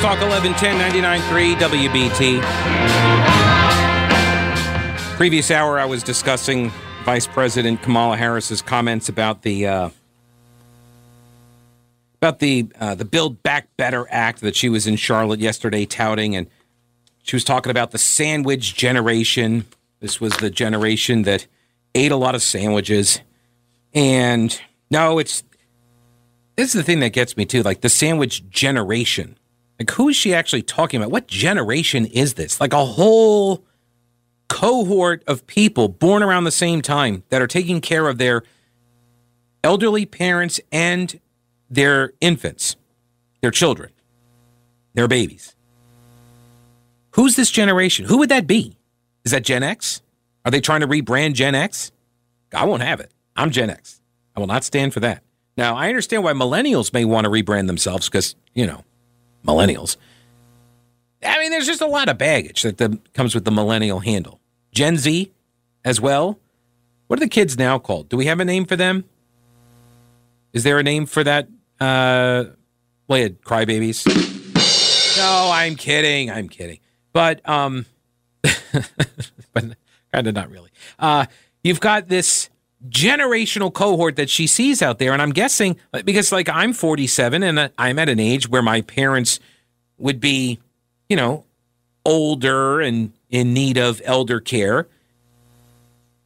Talk 1110 99.3 WBT. Previous hour, I was discussing Vice President Kamala Harris's comments about the uh, about the uh, the Build Back Better Act that she was in Charlotte yesterday touting, and she was talking about the sandwich generation. This was the generation that ate a lot of sandwiches, and no, it's this is the thing that gets me too, like the sandwich generation. Like, who is she actually talking about? What generation is this? Like a whole cohort of people born around the same time that are taking care of their elderly parents and their infants, their children, their babies. Who's this generation? Who would that be? Is that Gen X? Are they trying to rebrand Gen X? I won't have it. I'm Gen X. I will not stand for that. Now, I understand why millennials may want to rebrand themselves because, you know, millennials. I mean, there's just a lot of baggage that the, comes with the millennial handle. Gen Z as well. What are the kids now called? Do we have a name for them? Is there a name for that? Uh, well, crybabies. No, I'm kidding. I'm kidding. But um, but kind of not really. Uh, you've got this generational cohort that she sees out there. And I'm guessing because, like, I'm 47 and I'm at an age where my parents would be, you know, older and in need of elder care.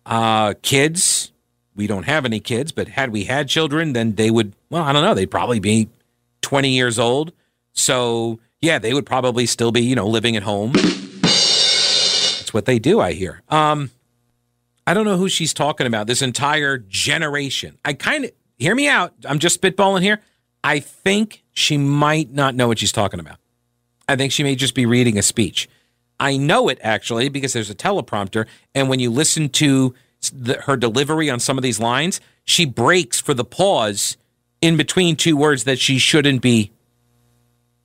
Uh, kids, we don't have any kids, but had we had children, then they would, well, I don't know, they'd probably be 20 years old. So, yeah, they would probably still be, you know, living at home. That's what they do, I hear. Um, I don't know who she's talking about. This entire generation. I kind of hear me out. I'm just spitballing here. I think she might not know what she's talking about. I think she may just be reading a speech. I know it actually because there's a teleprompter, and when you listen to the, her delivery on some of these lines, she breaks for the pause in between two words that she shouldn't be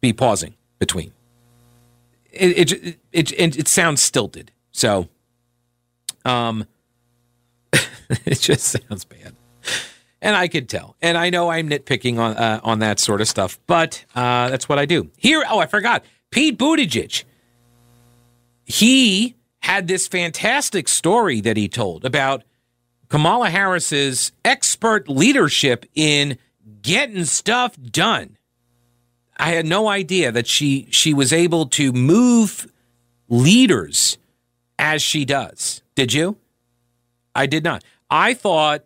be pausing between. It it it, it, it sounds stilted. So, um, it just sounds bad. And I could tell. And I know I'm nitpicking on uh, on that sort of stuff, but uh, that's what I do. Here, oh, I forgot. Pete Buttigieg. He had this fantastic story that he told about Kamala Harris's expert leadership in getting stuff done. I had no idea that she she was able to move leaders as she does. Did you? I did not. I thought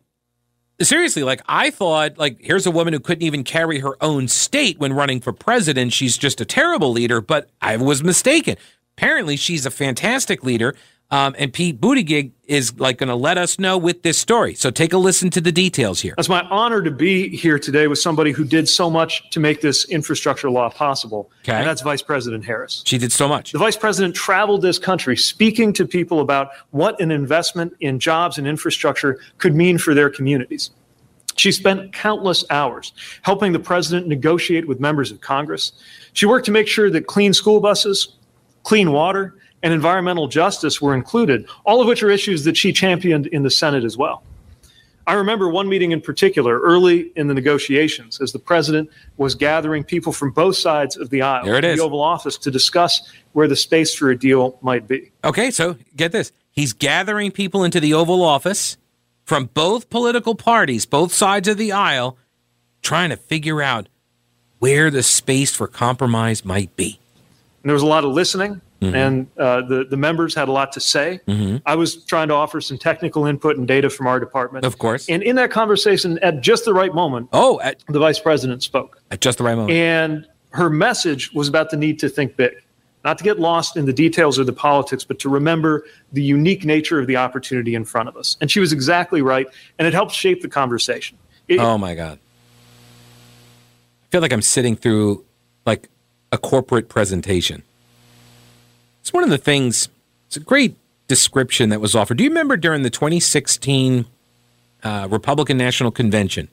seriously, like I thought, like here's a woman who couldn't even carry her own state when running for president. She's just a terrible leader, but I was mistaken. Apparently, she's a fantastic leader. Um, and Pete Buttigieg is like going to let us know with this story. So take a listen to the details here. It's my honor to be here today with somebody who did so much to make this infrastructure law possible. Okay. And that's Vice President Harris. She did so much. The Vice President traveled this country speaking to people about what an investment in jobs and infrastructure could mean for their communities. She spent countless hours helping the president negotiate with members of Congress. She worked to make sure that clean school buses, clean water, and environmental justice were included, all of which are issues that she championed in the Senate as well. I remember one meeting in particular early in the negotiations as the president was gathering people from both sides of the aisle in the Oval Office to discuss where the space for a deal might be. Okay, so get this. He's gathering people into the Oval Office from both political parties, both sides of the aisle, trying to figure out where the space for compromise might be. And there was a lot of listening, Mm-hmm. And uh, the, the members had a lot to say. Mm-hmm. I was trying to offer some technical input and data from our department. Of course. And in that conversation, at just the right moment, oh, at, the vice president spoke. At just the right moment. And her message was about the need to think big, not to get lost in the details or the politics, but to remember the unique nature of the opportunity in front of us. And she was exactly right. And it helped shape the conversation. It, oh, my God. I feel like I'm sitting through like a corporate presentation. It's one of the things, it's a great description that was offered. Do you remember during the 2016 uh, Republican National Convention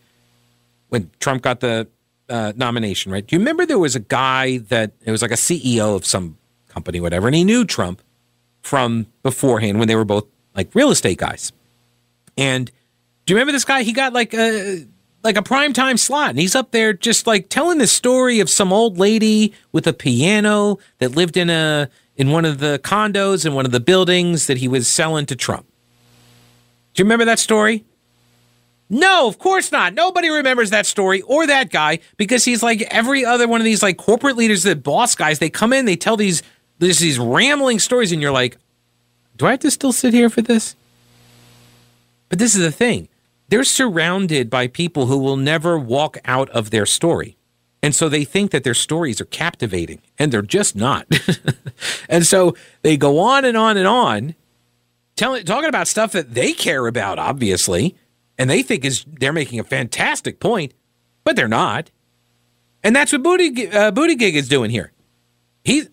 when Trump got the uh, nomination, right? Do you remember there was a guy that it was like a CEO of some company, whatever, and he knew Trump from beforehand when they were both like real estate guys. And do you remember this guy? He got like a like a primetime slot. And he's up there just like telling the story of some old lady with a piano that lived in a in one of the condos in one of the buildings that he was selling to Trump. Do you remember that story? No, of course not. Nobody remembers that story or that guy because he's like every other one of these like corporate leaders, the boss guys. They come in, they tell these these rambling stories, and you're like, do I have to still sit here for this? But this is the thing they're surrounded by people who will never walk out of their story. And so they think that their stories are captivating, and they're just not. and so they go on and on and on, telling, talking about stuff that they care about, obviously, and they think is they're making a fantastic point, but they're not. And that's what Booty uh, Gig is doing here. He's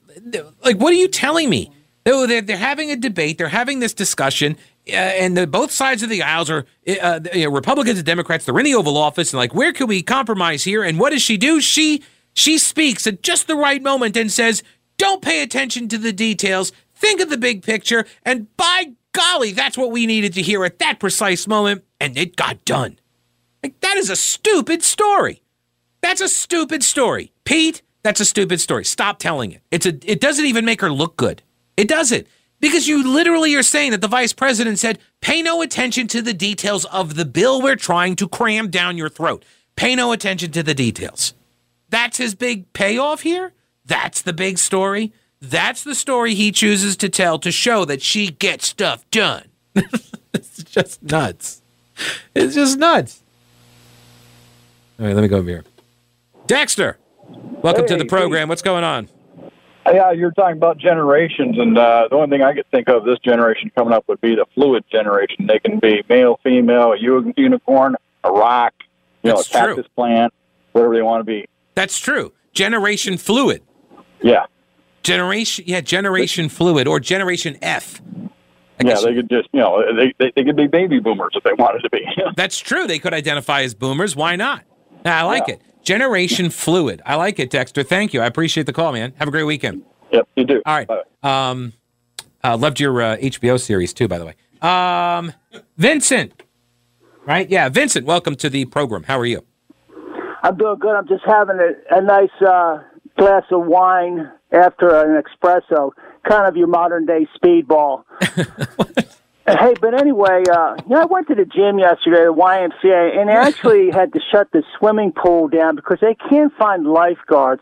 like, what are you telling me? They're, they're having a debate. They're having this discussion, uh, and the, both sides of the aisles are uh, you know, Republicans and Democrats. They're in the Oval Office, and like, where can we compromise here? And what does she do? She she speaks at just the right moment and says, "Don't pay attention to the details. Think of the big picture." And by golly, that's what we needed to hear at that precise moment, and it got done. Like that is a stupid story. That's a stupid story, Pete. That's a stupid story. Stop telling it. It's a. It doesn't even make her look good. It doesn't. Because you literally are saying that the vice president said, pay no attention to the details of the bill we're trying to cram down your throat. Pay no attention to the details. That's his big payoff here. That's the big story. That's the story he chooses to tell to show that she gets stuff done. it's just nuts. It's just nuts. All right, let me go over here. Dexter, welcome hey, to the program. What's going on? Yeah, you're talking about generations, and uh, the only thing I could think of this generation coming up would be the fluid generation. They can be male, female, a unicorn, a rock, you That's know, a cactus true. plant, whatever they want to be. That's true. Generation fluid. Yeah. Generation, yeah, generation fluid or generation F. I yeah, they could just, you know, they, they, they, could be baby boomers if they wanted to be. That's true. They could identify as boomers. Why not? I like yeah. it. Generation Fluid. I like it, Dexter. Thank you. I appreciate the call, man. Have a great weekend. Yep, you do. All right. Um, uh, loved your uh, HBO series too, by the way. Um, Vincent. Right? Yeah, Vincent. Welcome to the program. How are you? I'm doing good. I'm just having a, a nice uh, glass of wine after an espresso, kind of your modern day speedball. Hey, but anyway, uh, you know, I went to the gym yesterday, the YMCA, and they actually had to shut the swimming pool down because they can't find lifeguards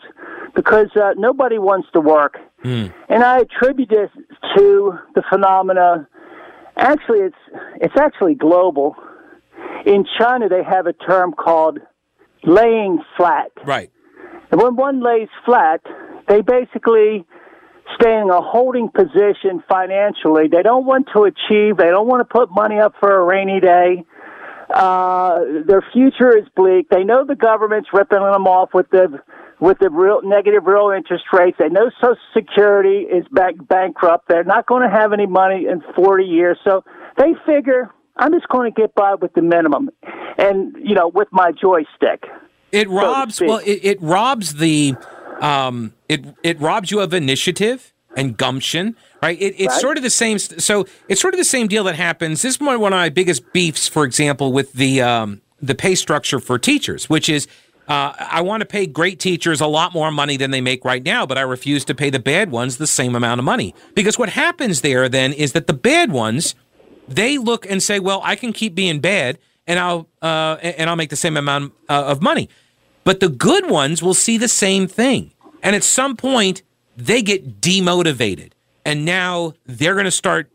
because uh, nobody wants to work. Mm. And I attribute this to the phenomena. Actually, it's it's actually global. In China, they have a term called laying flat. Right. And when one lays flat, they basically stay in a holding position financially. They don't want to achieve. They don't want to put money up for a rainy day. Uh, their future is bleak. They know the government's ripping them off with the with the real negative real interest rates. They know Social Security is back, bankrupt. They're not going to have any money in 40 years. So they figure I'm just going to get by with the minimum, and you know, with my joystick. It robs. So well, it, it robs the um, it it robs you of initiative and gumption, right? It, it's right. sort of the same. So it's sort of the same deal that happens. This is one, of my biggest beefs, for example, with the um, the pay structure for teachers, which is. Uh, I want to pay great teachers a lot more money than they make right now, but I refuse to pay the bad ones the same amount of money. Because what happens there then is that the bad ones, they look and say, "Well, I can keep being bad, and I'll uh, and I'll make the same amount uh, of money." But the good ones will see the same thing. And at some point, they get demotivated. And now they're going to start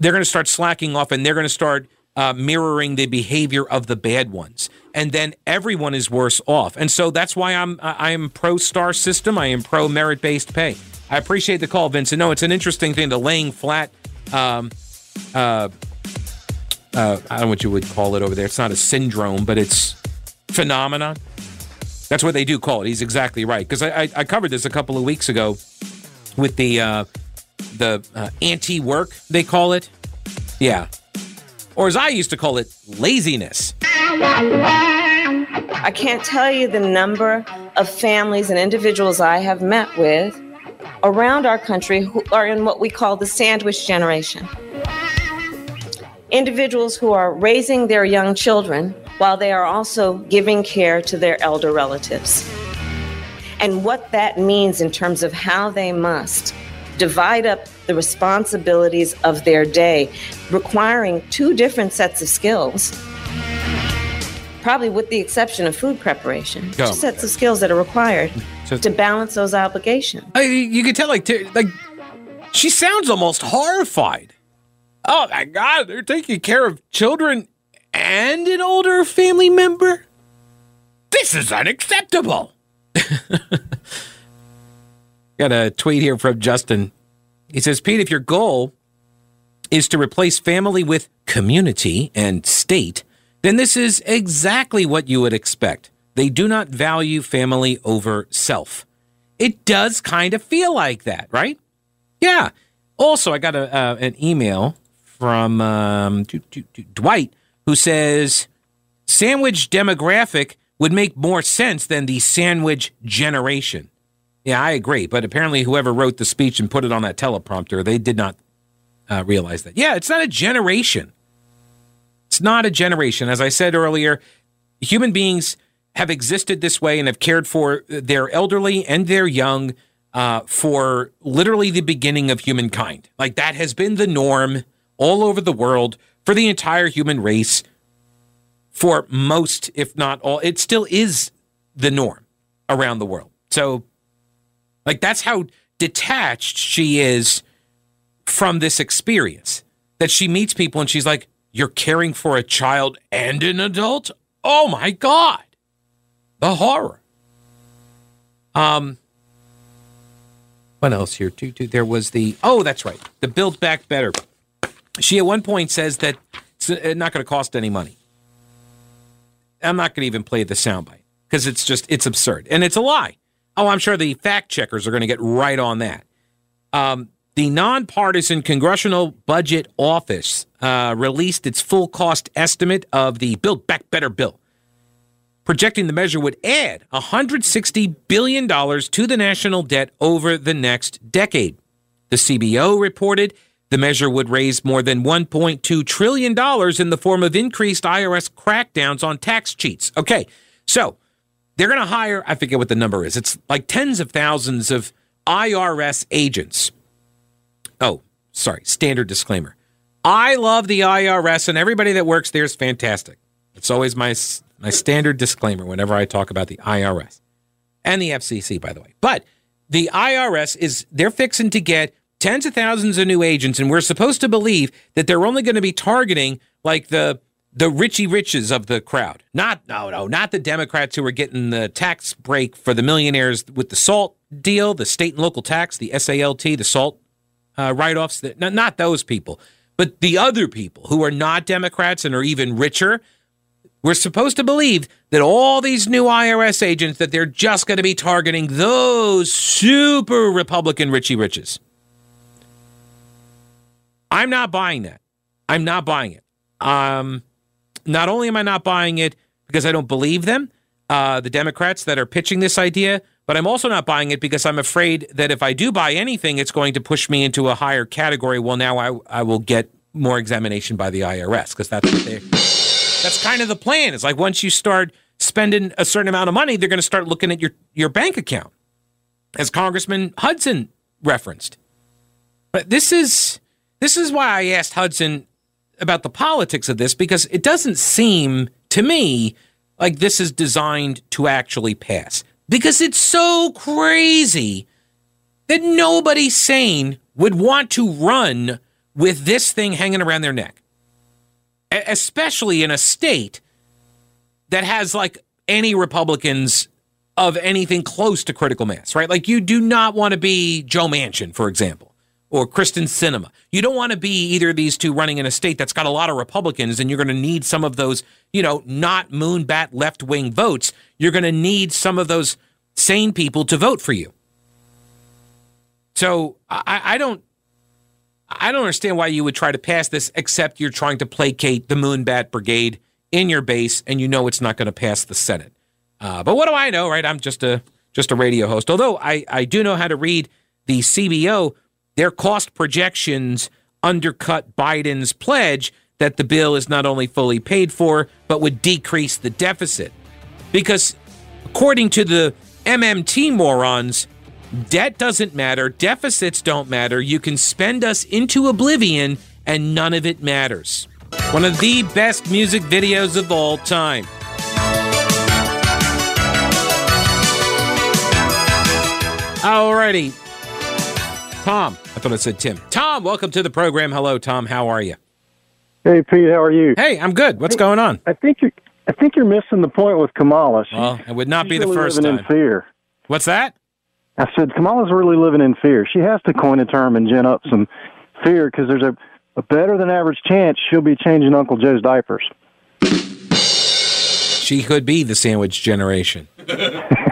they're going to start slacking off and they're going to start uh, mirroring the behavior of the bad ones. And then everyone is worse off. And so that's why I'm I am pro star system. I am pro merit based pay. I appreciate the call, Vincent. No, it's an interesting thing. The laying flat um, uh, uh, I don't know what you would call it over there. It's not a syndrome, but it's phenomenon. That's what they do call it. He's exactly right. Because I, I, I, covered this a couple of weeks ago with the uh, the uh, anti work they call it. Yeah, or as I used to call it, laziness. I can't tell you the number of families and individuals I have met with around our country who are in what we call the sandwich generation. Individuals who are raising their young children while they are also giving care to their elder relatives. And what that means in terms of how they must divide up the responsibilities of their day, requiring two different sets of skills probably with the exception of food preparation. Two sets of skills that are required so, to balance those obligations. I, you can tell, like, like she sounds almost horrified. Oh my God, they're taking care of children and an older family member. This is unacceptable. Got a tweet here from Justin. He says, Pete, if your goal is to replace family with community and state, then this is exactly what you would expect. They do not value family over self. It does kind of feel like that, right? Yeah. Also, I got a, uh, an email from um, Dwight who says sandwich demographic would make more sense than the sandwich generation. Yeah, I agree. But apparently, whoever wrote the speech and put it on that teleprompter, they did not uh, realize that. Yeah, it's not a generation. It's not a generation. As I said earlier, human beings have existed this way and have cared for their elderly and their young uh, for literally the beginning of humankind. Like that has been the norm all over the world for the entire human race for most, if not all. It still is the norm around the world. So, like, that's how detached she is from this experience that she meets people and she's like, you're caring for a child and an adult? Oh my God. The horror. Um, what else here? There was the, oh, that's right. The Build Back Better. She at one point says that it's uh, not going to cost any money. I'm not going to even play the soundbite because it's just, it's absurd. And it's a lie. Oh, I'm sure the fact checkers are going to get right on that. Um, the nonpartisan Congressional Budget Office uh, released its full cost estimate of the Build Back Better bill, projecting the measure would add $160 billion to the national debt over the next decade. The CBO reported the measure would raise more than $1.2 trillion in the form of increased IRS crackdowns on tax cheats. Okay, so they're going to hire, I forget what the number is, it's like tens of thousands of IRS agents Oh, sorry, standard disclaimer. I love the IRS and everybody that works there is fantastic. It's always my my standard disclaimer whenever I talk about the IRS and the FCC, by the way. But the IRS is they're fixing to get tens of thousands of new agents, and we're supposed to believe that they're only going to be targeting like the the Richie Riches of the crowd. Not no no, not the Democrats who are getting the tax break for the millionaires with the SALT deal, the state and local tax, the SALT, the SALT uh, write offs. That, not those people, but the other people who are not Democrats and are even richer. We're supposed to believe that all these new IRS agents that they're just going to be targeting those super Republican Richie Riches. I'm not buying that. I'm not buying it. Um, not only am I not buying it because I don't believe them, uh, the Democrats that are pitching this idea, but I'm also not buying it because I'm afraid that if I do buy anything, it's going to push me into a higher category. Well, now I, I will get more examination by the IRS because that's what they. That's kind of the plan. It's like once you start spending a certain amount of money, they're going to start looking at your your bank account, as Congressman Hudson referenced. But this is this is why I asked Hudson about the politics of this because it doesn't seem to me like this is designed to actually pass. Because it's so crazy that nobody sane would want to run with this thing hanging around their neck, especially in a state that has like any Republicans of anything close to critical mass, right? Like you do not want to be Joe Manchin, for example, or Kyrsten Sinema. You don't want to be either of these two running in a state that's got a lot of Republicans, and you're going to need some of those, you know, not moonbat left wing votes. You're going to need some of those sane people to vote for you. So I, I don't. I don't understand why you would try to pass this, except you're trying to placate the Moonbat Brigade in your base, and you know it's not going to pass the Senate. Uh, but what do I know, right? I'm just a just a radio host. Although I, I do know how to read the CBO, their cost projections undercut Biden's pledge that the bill is not only fully paid for, but would decrease the deficit. Because according to the MMT morons, debt doesn't matter, deficits don't matter. You can spend us into oblivion and none of it matters. One of the best music videos of all time. Alrighty. Tom, I thought I said Tim. Tom, welcome to the program. Hello, Tom. How are you? Hey, Pete. How are you? Hey, I'm good. What's going on? I think you're. I think you're missing the point with Kamala. She, well, it would not be the really first living time. in fear. What's that? I said Kamala's really living in fear. She has to coin a term and gin up some fear because there's a, a better than average chance she'll be changing Uncle Joe's diapers. She could be the sandwich generation.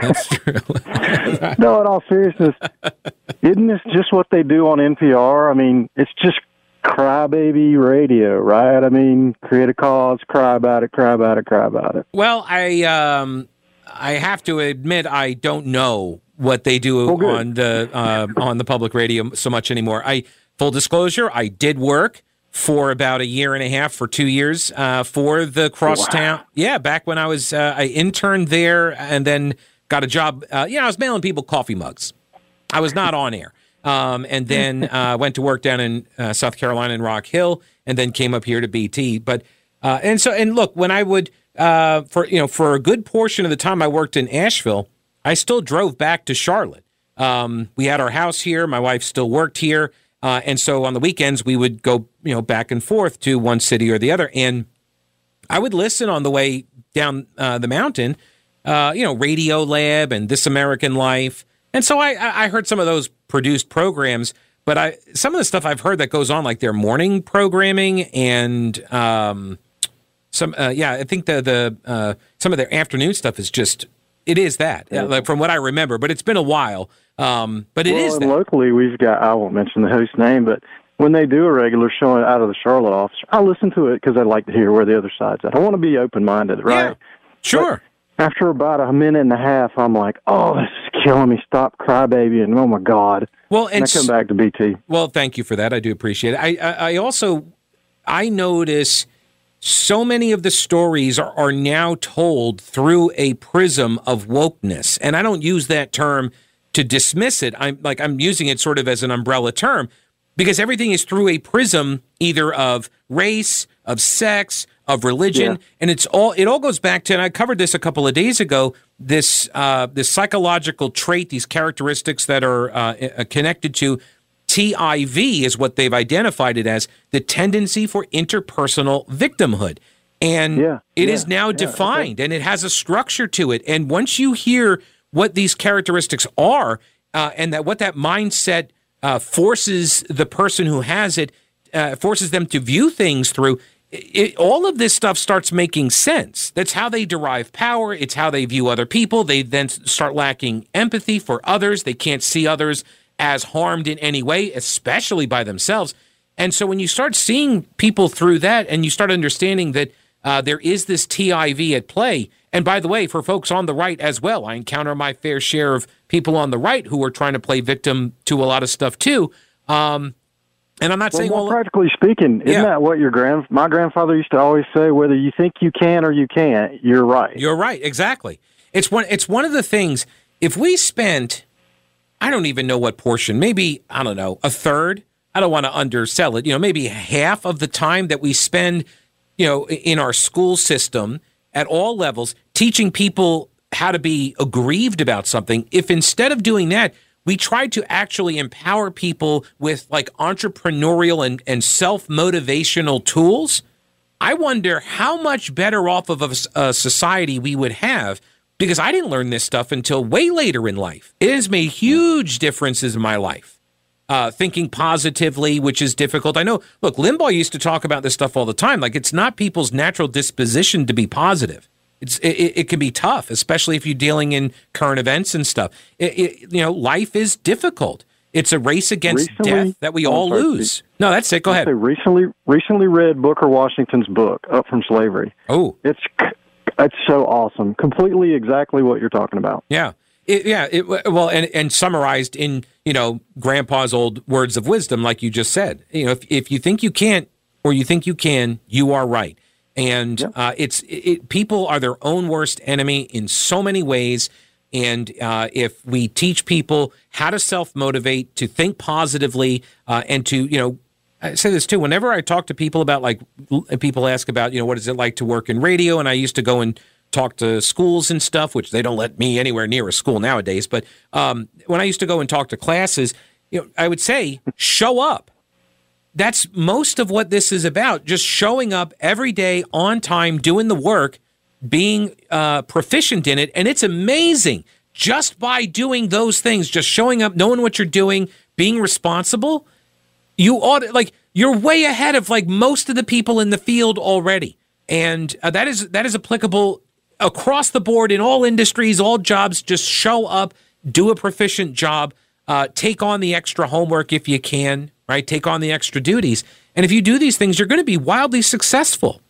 That's true. no, in all seriousness, isn't this just what they do on NPR? I mean, it's just crybaby radio, right? I mean, create a cause, cry about it, cry about it, cry about it. Well, I um, I have to admit I don't know what they do Oh, on the uh, on the public radio so much anymore. I full disclosure, I did work for about a year and a half for two years uh, for the crosstown. Yeah, back when I was uh, I interned there and then got a job. Uh, yeah, I was mailing people coffee mugs. I was not on air. Um, and then uh, went to work down in uh, South Carolina in Rock Hill, and then came up here to BT. But uh, and so and look, when I would uh, for you know for a good portion of the time I worked in Asheville, I still drove back to Charlotte. Um, we had our house here. My wife still worked here, uh, and so on the weekends we would go you know back and forth to one city or the other. And I would listen on the way down uh, the mountain, uh, you know, Radio Lab and This American Life. And so I, I heard some of those produced programs, but I some of the stuff I've heard that goes on, like their morning programming and um, some, uh, yeah, I think the the uh, some of their afternoon stuff is just it is that uh, like from what I remember, but it's been a while. Um, but it well, is that. locally, we've got. I won't mention the host's name, but when they do a regular show out of the Charlotte office, I listen to it because I like to hear where the other side's at. I want to be open minded, right? Yeah, sure. After about a minute and a half, I'm like, "Oh, this is killing me! Stop, crybaby!" And oh my god! Well, And and I come back to BT. Well, thank you for that. I do appreciate it. I, I, I also I notice so many of the stories are, are now told through a prism of wokeness, and I don't use that term to dismiss it. I'm like I'm using it sort of as an umbrella term because everything is through a prism either of race, of sex, of religion, Yeah. and it's all it all goes back to. And I covered this a couple of days ago. This uh, this psychological trait, these characteristics that are uh, uh, connected to TIV is what they've identified it as the tendency for interpersonal victimhood. And Yeah, it is yeah, now yeah, defined and it has a structure to it. And once you hear what these characteristics are uh, and that what that mindset uh, forces the person who has it, uh, forces them to view things through, it, all of this stuff starts making sense. That's how they derive power. It's how they view other people. They then start lacking empathy for others. They can't see others as harmed in any way, especially by themselves. And so when you start seeing people through that and you start understanding that uh, there is this TIV at play, and by the way, for folks on the right as well, I encounter my fair share of people on the right who are trying to play victim to a lot of stuff too. Um, and I'm not Well, saying all. practically speaking, isn't Yeah. that what your grand my grandfather used to always say? Whether you think you can or you can't, you're right. You're right, exactly. It's one. It's one of the things. If we spent, I don't even know what portion. Maybe I don't know a third. I don't want to undersell it. You know, maybe half of the time that we spend, you know, in our school system at all levels, teaching people how to be aggrieved about something. If instead of doing that, we tried to actually empower people with like entrepreneurial and, and self motivational tools, I wonder how much better off of a, a society we would have because I didn't learn this stuff until way later in life. It has made huge differences in my life. Uh, thinking positively, which is difficult. I know, look, Limbaugh used to talk about this stuff all the time. Like, it's not people's natural disposition to be positive. It's it, it can be tough, especially if you're dealing in current events and stuff. It, it, you know, life is difficult. It's a race against Recently- death that we all sorry, lose. No, that's it. Go I ahead. recently recently read Booker Washington's book, Up from Slavery. Oh, It's it's so awesome. Completely exactly what you're talking about. Yeah. It, yeah. It, well, and, and summarized in, you know, grandpa's old words of wisdom, like you just said. You know, if, if you think you can't, or you think you can, you are right. And Yep. uh, it's it, people are their own worst enemy in so many ways. And uh, if we teach people how to self motivate, to think positively, uh, and to you know, I say this too. Whenever I talk to people about like people ask about you know what is it like to work in radio, and I used to go and talk to schools and stuff, which they don't let me anywhere near a school nowadays. But um, when I used to go and talk to classes, you know, I would say show up that's most of what this is about just showing up every day on time doing the work being uh, proficient in it. And it's amazing. Just by doing those things just showing up knowing what you're doing being responsible you ought to, like you're way ahead of like most of the people in the field already. And uh, that is that is applicable across the board in all industries all jobs. Just show up do a proficient job uh, take on the extra homework if you can right take on the extra duties and if you do these things you're going to be wildly successful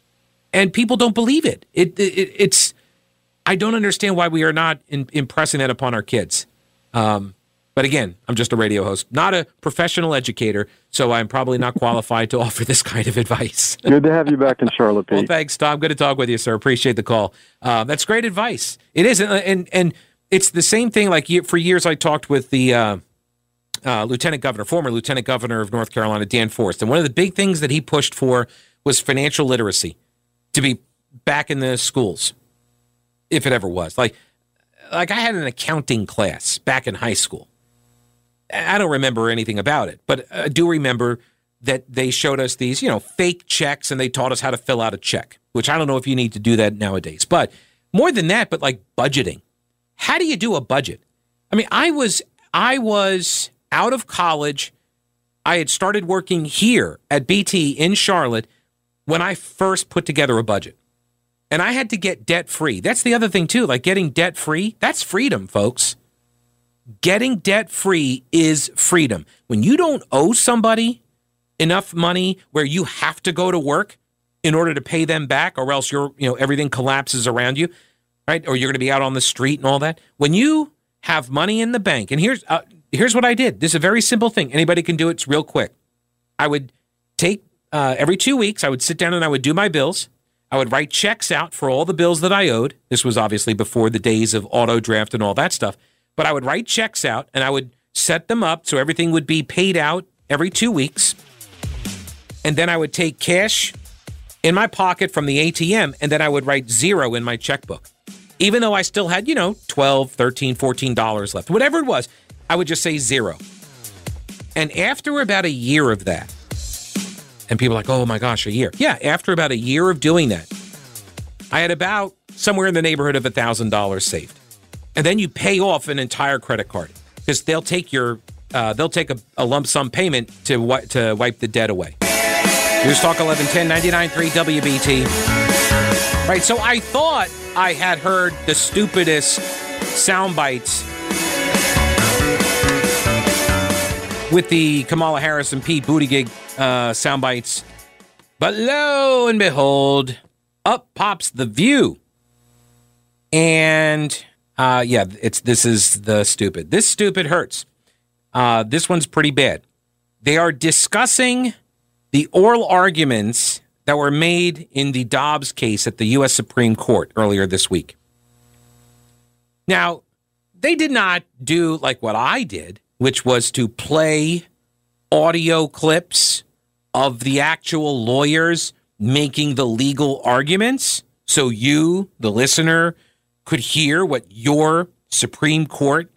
and people don't believe it it, it it's i don't understand why we are not in, impressing that upon our kids um, but again, I'm just a radio host, not a professional educator, so I'm probably not qualified to offer this kind of advice. Good to have you back in Charlotte, Pete. well, thanks, Tom. Good to talk with you, sir. Appreciate the call. Uh, that's great advice. It is, and and, and it's the same thing. Like for years, I talked with the uh, uh, lieutenant governor, former lieutenant governor of North Carolina, Dan Forest. and one of the big things that he pushed for was financial literacy to be back in the schools, if it ever was. Like, like I had an accounting class back in high school. I don't remember anything about it, but I do remember that they showed us these, you know, fake checks and they taught us how to fill out a check, which I don't know if you need to do that nowadays. But more than that, but like budgeting. How do you do a budget? I mean, I was I was out of college. I had started working here at BT in Charlotte when I first put together a budget. And I had to get debt free. That's the other thing too, like getting debt free. That's freedom, folks. Getting debt free is freedom. When you don't owe somebody enough money where you have to go to work in order to pay them back or else you're, you know, everything collapses around you, right? Or you're going to be out on the street and all that. When you have money in the bank, and here's uh, here's what I did. This is a very simple thing. Anybody can do it. It's real quick. I would take uh, every two weeks. I would sit down and I would do my bills. I would write checks out for all the bills that I owed. This was obviously before the days of auto draft and all that stuff. But I would write checks out and I would set them up so everything would be paid out every two weeks. And then I would take cash in my pocket from the ATM and then I would write zero in my checkbook. Even though I still had, you know, 12, 13, 14 dollars left. Whatever it was, I would just say zero. And after about a year of that, and people are like, oh my gosh, a year. Yeah, after about a year of doing that, I had about somewhere in the neighborhood of $1,000 saved. And then you pay off an entire credit card because they'll take your, uh, they'll take a, a lump sum payment to, to wipe the debt away. News Talk 1110 99.3 WBT. Right, so I thought I had heard the stupidest sound bites with the Kamala Harris and Pete Buttigieg uh, sound bites. But lo and behold, up pops the view. And uh, yeah, it's this is the stupid. This stupid hurts. Uh, this one's pretty bad. They are discussing the oral arguments that were made in the Dobbs case at the U.S. Supreme Court earlier this week. Now, they did not do like what I did, which was to play audio clips of the actual lawyers making the legal arguments so you, the listener, could hear what your Supreme Court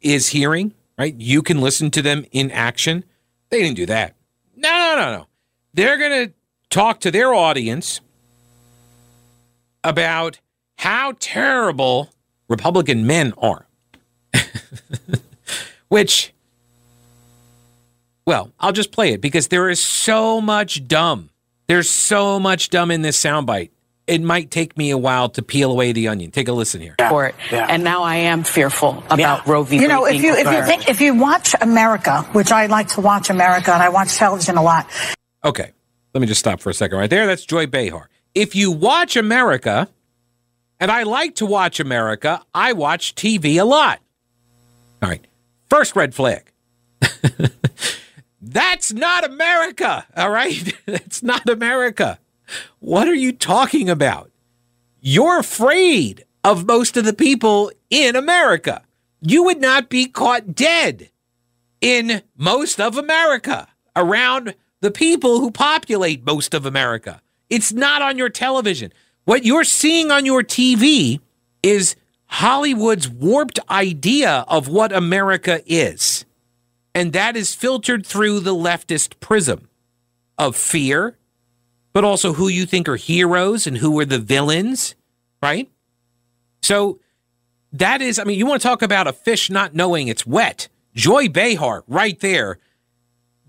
is hearing, right? You can listen to them in action. They didn't do that. No, no, no, no. They're going to talk to their audience about how terrible Republican men are. Which, well, I'll just play it because there is so much dumb. There's so much dumb in this soundbite. It might take me a while to peel away the onion. Take a listen here. for it. And now I am fearful about Roe v. You know, if you if you think if you watch America, which I like to watch America, and I watch television a lot. Okay, let me just stop for a second right there. That's Joy Behar. If you watch America, and I like to watch America, I watch TV a lot. All right, first red flag. That's not America. All right. That's not America. What are you talking about? You're afraid of most of the people in America. You would not be caught dead in most of America around the people who populate most of America. It's not on your television. What you're seeing on your TV is Hollywood's warped idea of what America is. And that is filtered through the leftist prism of fear, but also who you think are heroes and who are the villains, right? So that is, I mean, you want to talk about a fish not knowing it's wet. Joy Behar, right there.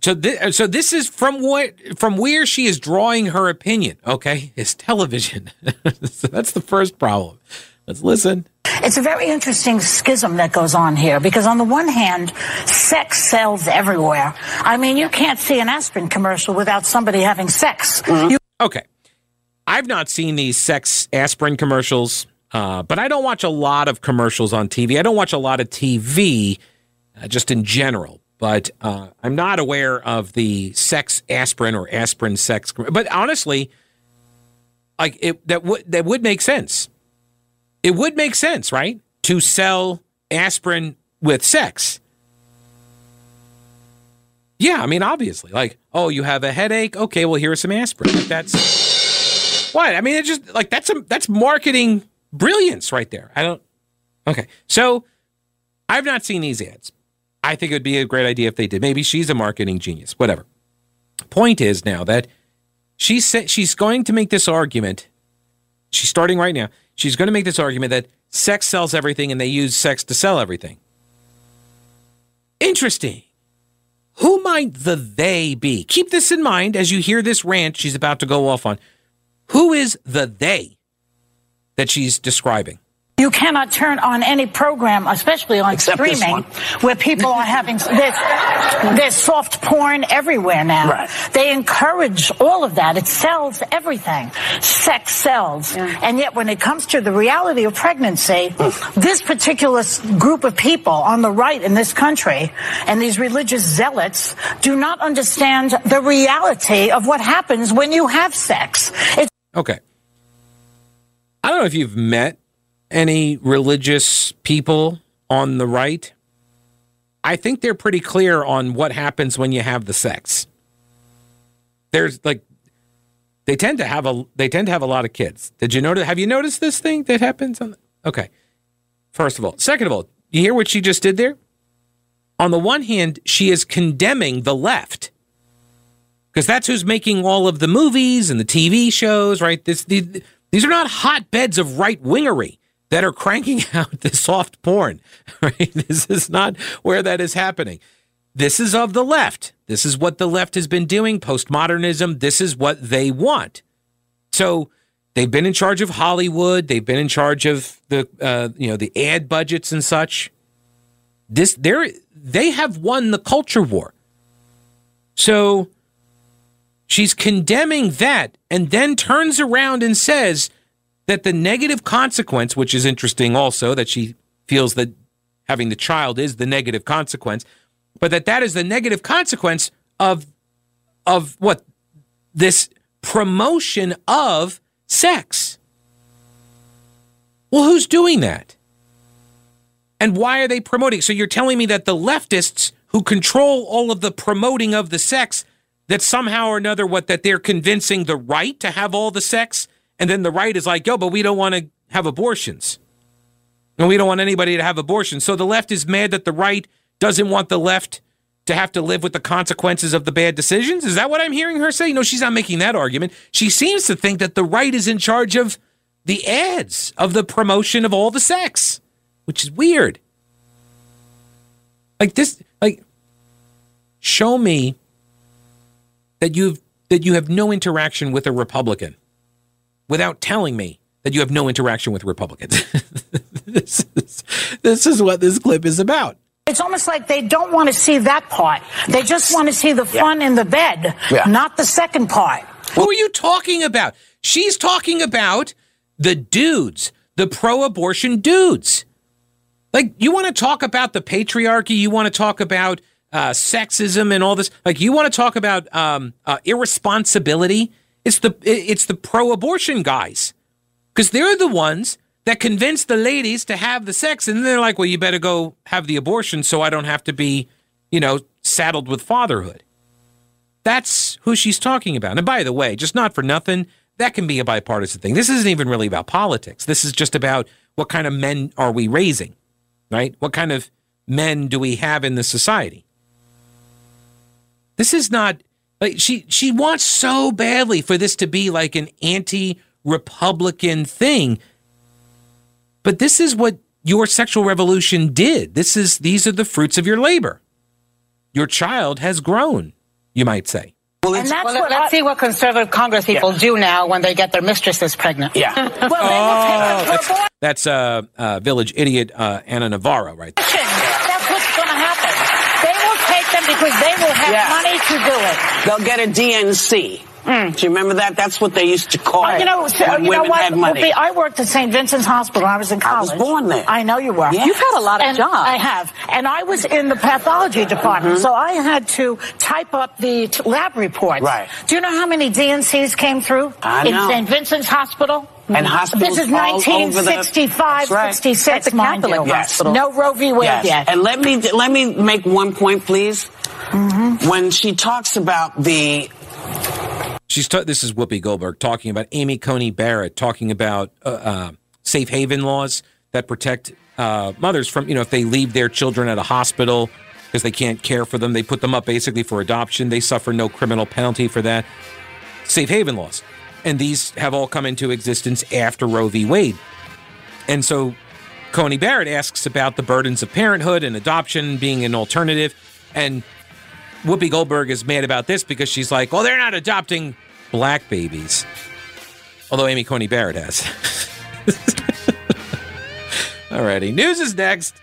So, th- so this is from what from where she is drawing her opinion. Okay, is television. so that's the first problem. Let's listen. It's a very interesting schism that goes on here because, on the one hand, sex sells everywhere. I mean, you can't see an aspirin commercial without somebody having sex. Mm-hmm. You- okay. I've not seen these sex aspirin commercials, uh, but I don't watch a lot of commercials on TV. I don't watch a lot of TV uh, just in general, but uh, I'm not aware of the sex aspirin or aspirin sex. But honestly, like it, that would that would make sense it would make sense, right? To sell aspirin with sex. Yeah, I mean, obviously, like, oh, you have a headache. Okay, well, here's some aspirin. Like, that's what I mean. It's just like that's a that's marketing brilliance right there. I don't. Okay, so I've not seen these ads. I think it would be a great idea if they did. Maybe she's a marketing genius. Whatever. Point is now that she said she's going to make this argument. She's starting right now she's going to make this argument that sex sells everything and they use sex to sell everything. Interesting. Who might the they be? Keep this in mind as you hear this rant she's about to go off on. Who is the they that she's describing? You cannot turn on any program, especially on Except streaming, where people are having there's, there's soft porn everywhere now. Right. They encourage all of that. It sells everything. Sex sells. Yeah. And yet when it comes to the reality of pregnancy, hmm. this particular group of people on the right in this country and these religious zealots do not understand the reality of what happens when you have sex. It's- okay. I don't know if you've met any religious people on the right, I think they're pretty clear on what happens when you have the sex. There's like they tend to have a they tend to have a lot of kids. Did you notice have you noticed this thing that happens on the, Okay. First of all, second of all, you hear what she just did there? On the one hand, she is condemning the left. Because that's who's making all of the movies and the TV shows, right? This, the, these are not hotbeds of right wingery that are cranking out the soft porn. Right? This is not where that is happening. This is of the left. This is what the left has been doing. Postmodernism. This is what they want. So they've been in charge of Hollywood. They've been in charge of the uh, you know the ad budgets and such. This they they have won the culture war. So she's condemning that and then turns around and says that the negative consequence, which is interesting also, that she feels that having the child is the negative consequence, but that that is the negative consequence of of what this promotion of sex. Well, who's doing that? And why are they promoting? So you're telling me that the leftists who control all of the promoting of the sex that somehow or another what that they're convincing the right to have all the sex and then the right is like, yo, but we don't want to have abortions. And we don't want anybody to have abortions. So the left is mad that the right doesn't want the left to have to live with the consequences of the bad decisions. Is that what I'm hearing her say? No, she's not making that argument. She seems to think that the right is in charge of the ads, of the promotion of all the sex, which is weird. Like this, like, show me that you've that you have no interaction with a Republican without telling me that you have no interaction with Republicans. this, is, this is what this clip is about. It's almost like they don't want to see that part. They just want to see the fun yeah. in the bed, yeah. not the second part. Who are you talking about? She's talking about the dudes, the pro abortion dudes. Like, you want to talk about the patriarchy? You want to talk about uh, sexism and all this. Like you want to talk about um, uh, irresponsibility? It's the it's the pro-abortion guys because they're the ones that convince the ladies to have the sex, and they're like, "Well, you better go have the abortion so I don't have to be, you know, saddled with fatherhood." That's who she's talking about. And by the way, just not for nothing, that can be a bipartisan thing. This isn't even really about politics. This is just about what kind of men are we raising, right? What kind of men do we have in the society? This is not like she she wants so badly for this to be like an anti-republican thing. But this is what your sexual revolution did. This is these are the fruits of your labor. Your child has grown, you might say. Well, and that's well, what let's I, see what conservative Congress people yeah. do now when they get their mistresses pregnant. Yeah. well, oh, that's, that's uh, uh, village idiot uh, Ana Navarro, right there. That's what's going to happen. They will take them because they will have yeah. money to do it. They'll get a D&C. Mm. Do you remember that? That's what they used to call uh, it. You know, so, when you women know what? had money. I worked at St. Vincent's Hospital I was in college. I was born there. I know you were. Yes. You've had a lot of and jobs. I have. And I was in the pathology department, mm-hmm. so I had to type up the t- lab reports. Right. Do you know how many D&Cs came through I in. St. Vincent's Hospital? And hospitals This is 1965, right. 66, mind you. Yes. No Roe v. Wade yes. yet. And let me let me make one point, please. Mm-hmm. When she talks about the She's ta- this is Whoopi Goldberg talking about Amy Coney Barrett talking about uh, uh, safe haven laws that protect uh, mothers from you know if they leave their children at a hospital because they can't care for them, they put them up basically for adoption. They suffer no criminal penalty for that. Safe haven laws, and these have all come into existence after Roe v. Wade, and so Coney Barrett asks about the burdens of parenthood and adoption being an alternative, and Whoopi Goldberg is mad about this because she's like, well, they're not adopting black babies. Although Amy Coney Barrett has. Alrighty, news is next.